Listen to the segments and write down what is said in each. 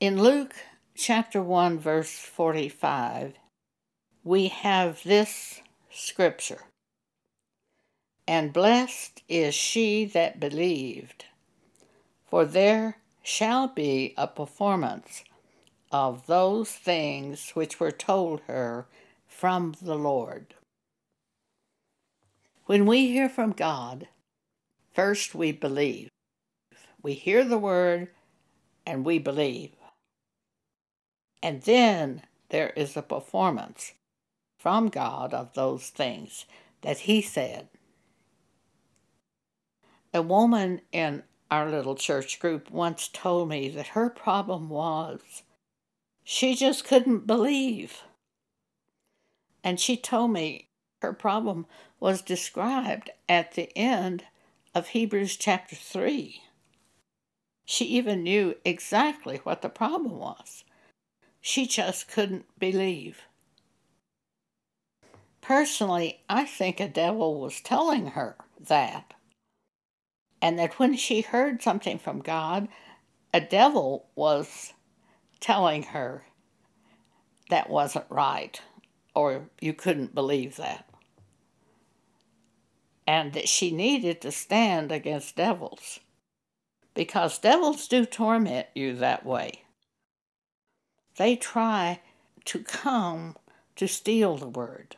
In Luke chapter 1, verse 45, we have this scripture And blessed is she that believed, for there shall be a performance of those things which were told her from the Lord. When we hear from God, first we believe. We hear the word and we believe. And then there is a performance from God of those things that He said. A woman in our little church group once told me that her problem was she just couldn't believe. And she told me her problem was described at the end of Hebrews chapter 3. She even knew exactly what the problem was. She just couldn't believe. Personally, I think a devil was telling her that. And that when she heard something from God, a devil was telling her that wasn't right, or you couldn't believe that. And that she needed to stand against devils, because devils do torment you that way. They try to come to steal the word.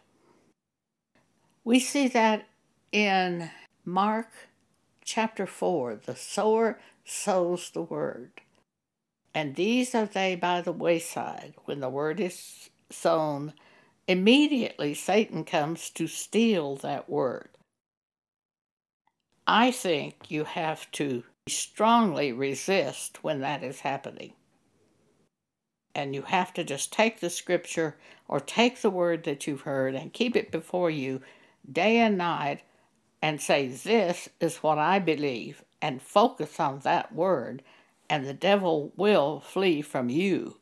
We see that in Mark chapter 4 the sower sows the word. And these are they by the wayside. When the word is sown, immediately Satan comes to steal that word. I think you have to strongly resist when that is happening. And you have to just take the scripture or take the word that you've heard and keep it before you day and night and say, This is what I believe, and focus on that word and the devil will flee from you.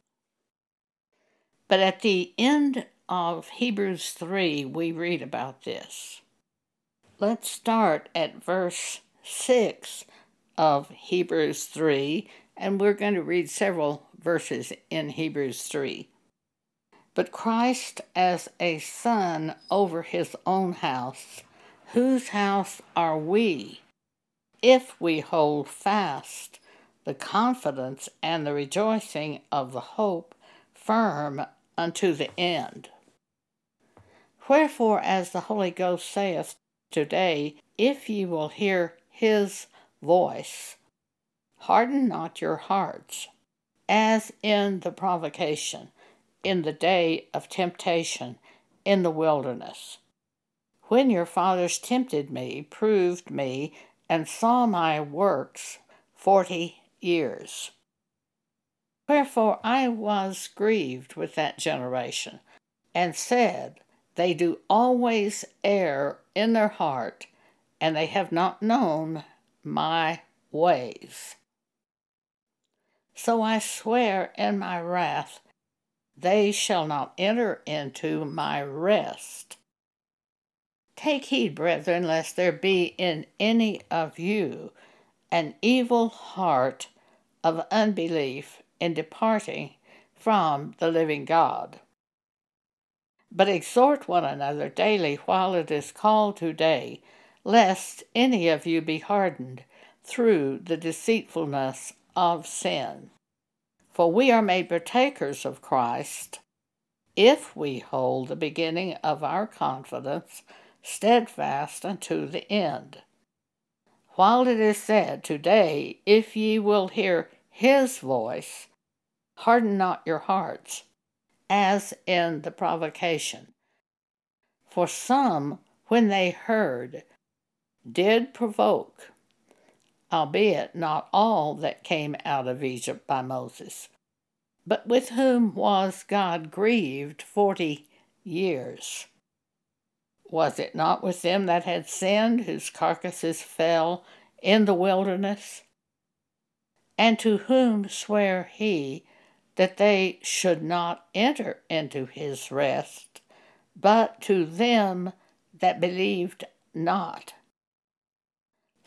But at the end of Hebrews 3, we read about this. Let's start at verse 6 of Hebrews 3, and we're going to read several verses in Hebrews 3. But Christ as a son over his own house, whose house are we, if we hold fast the confidence and the rejoicing of the hope firm unto the end. Wherefore, as the Holy Ghost saith today, if ye will hear his voice, harden not your hearts, as in the provocation, in the day of temptation in the wilderness. When your fathers tempted me, proved me, and saw my works forty years. Wherefore I was grieved with that generation, and said, They do always err in their heart, and they have not known my ways. So I swear in my wrath, they shall not enter into my rest. Take heed, brethren, lest there be in any of you an evil heart of unbelief in departing from the living God. But exhort one another daily while it is called today, lest any of you be hardened through the deceitfulness of sin. For we are made partakers of Christ if we hold the beginning of our confidence steadfast unto the end while it is said, Today, if ye will hear his voice, harden not your hearts, as in the provocation. For some, when they heard, did provoke, albeit not all that came out of Egypt by Moses, but with whom was God grieved forty years. Was it not with them that had sinned, whose carcasses fell in the wilderness? And to whom sware he that they should not enter into his rest, but to them that believed not?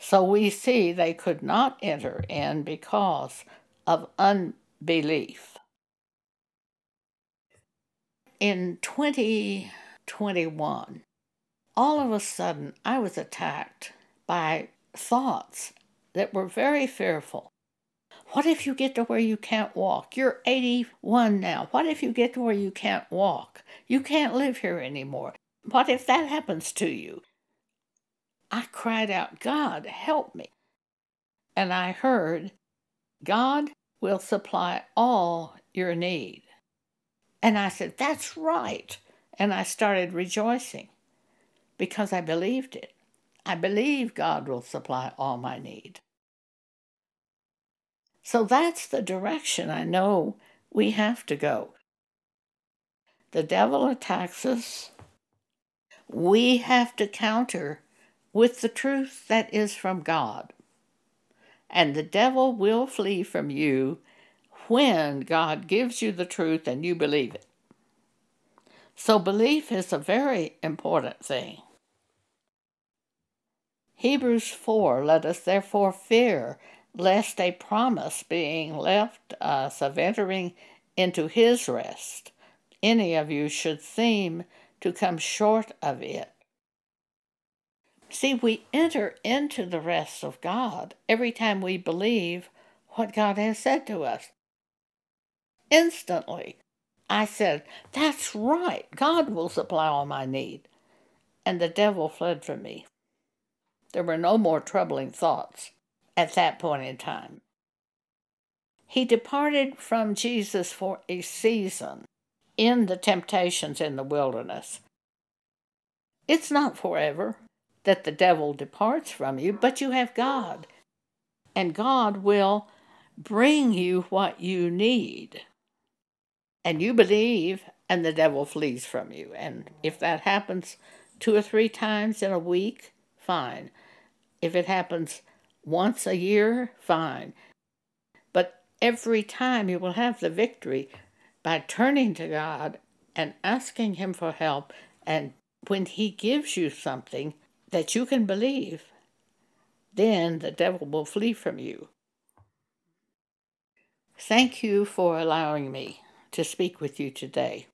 So we see they could not enter in because of unbelief. In 2021, all of a sudden I was attacked by thoughts that were very fearful. What if you get to where you can't walk? You're 81 now. What if you get to where you can't walk? You can't live here anymore. What if that happens to you? I cried out, God, help me. And I heard, God will supply all your need. And I said, That's right. And I started rejoicing because I believed it. I believe God will supply all my need. So that's the direction I know we have to go. The devil attacks us. We have to counter with the truth that is from God. And the devil will flee from you when God gives you the truth and you believe it. So, belief is a very important thing. Hebrews 4 Let us therefore fear, lest a promise being left us of entering into his rest, any of you should seem to come short of it. See, we enter into the rest of God every time we believe what God has said to us. Instantly, I said, That's right, God will supply all my need. And the devil fled from me. There were no more troubling thoughts at that point in time. He departed from Jesus for a season in the temptations in the wilderness. It's not forever that the devil departs from you, but you have God. And God will bring you what you need. And you believe, and the devil flees from you. And if that happens two or three times in a week, fine. If it happens once a year, fine. But every time you will have the victory by turning to God and asking Him for help. And when He gives you something that you can believe, then the devil will flee from you. Thank you for allowing me to speak with you today.